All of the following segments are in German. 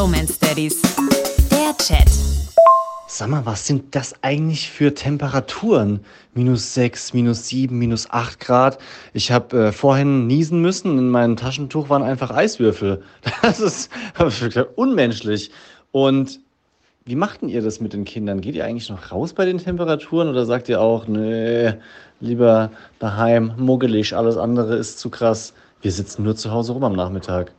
Bromance Daddies. Der Chat. Sag mal, was sind das eigentlich für Temperaturen? Minus 6, minus 7, minus 8 Grad. Ich habe äh, vorhin niesen müssen. In meinem Taschentuch waren einfach Eiswürfel. Das ist unmenschlich. Und wie machten ihr das mit den Kindern? Geht ihr eigentlich noch raus bei den Temperaturen oder sagt ihr auch, nee, lieber daheim, muggelig, alles andere ist zu krass. Wir sitzen nur zu Hause rum am Nachmittag.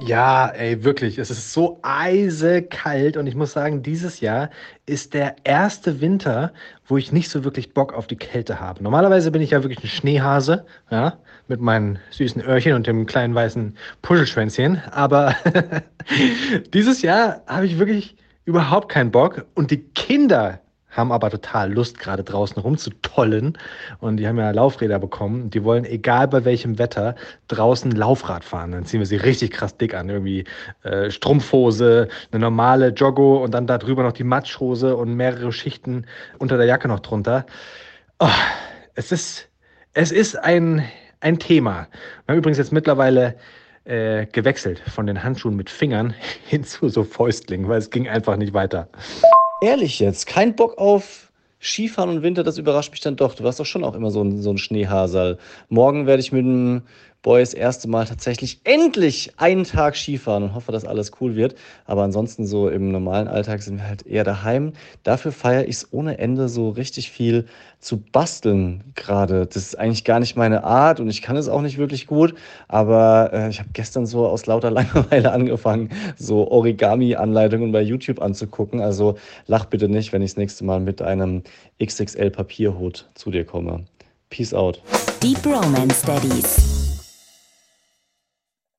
Ja, ey, wirklich. Es ist so eisekalt und ich muss sagen, dieses Jahr ist der erste Winter, wo ich nicht so wirklich Bock auf die Kälte habe. Normalerweise bin ich ja wirklich ein Schneehase, ja, mit meinen süßen Öhrchen und dem kleinen weißen Puschelschwänzchen. Aber dieses Jahr habe ich wirklich überhaupt keinen Bock und die Kinder haben aber total Lust, gerade draußen rumzutollen. Und die haben ja Laufräder bekommen. Die wollen, egal bei welchem Wetter, draußen Laufrad fahren. Dann ziehen wir sie richtig krass dick an. Irgendwie äh, Strumpfhose, eine normale Joggo und dann darüber noch die Matschhose und mehrere Schichten unter der Jacke noch drunter. Oh, es ist, es ist ein, ein Thema. Wir haben übrigens jetzt mittlerweile äh, gewechselt von den Handschuhen mit Fingern hin zu so Fäustlingen, weil es ging einfach nicht weiter. Ehrlich jetzt, kein Bock auf Skifahren und Winter, das überrascht mich dann doch. Du warst doch schon auch immer so ein, so ein Schneehasal. Morgen werde ich mit dem Boy das erste Mal tatsächlich endlich einen Tag Skifahren und hoffe, dass alles cool wird. Aber ansonsten so im normalen Alltag sind wir halt eher daheim. Dafür feiere ich es ohne Ende so richtig viel zu basteln gerade. Das ist eigentlich gar nicht meine Art und ich kann es auch nicht wirklich gut. Aber äh, ich habe gestern so aus lauter Langeweile angefangen, so Origami-Anleitungen bei YouTube anzugucken. Also lach bitte nicht, wenn ich das nächste Mal mit einem XXL Papierhut zu dir komme. Peace out. Die Bromance Daddies.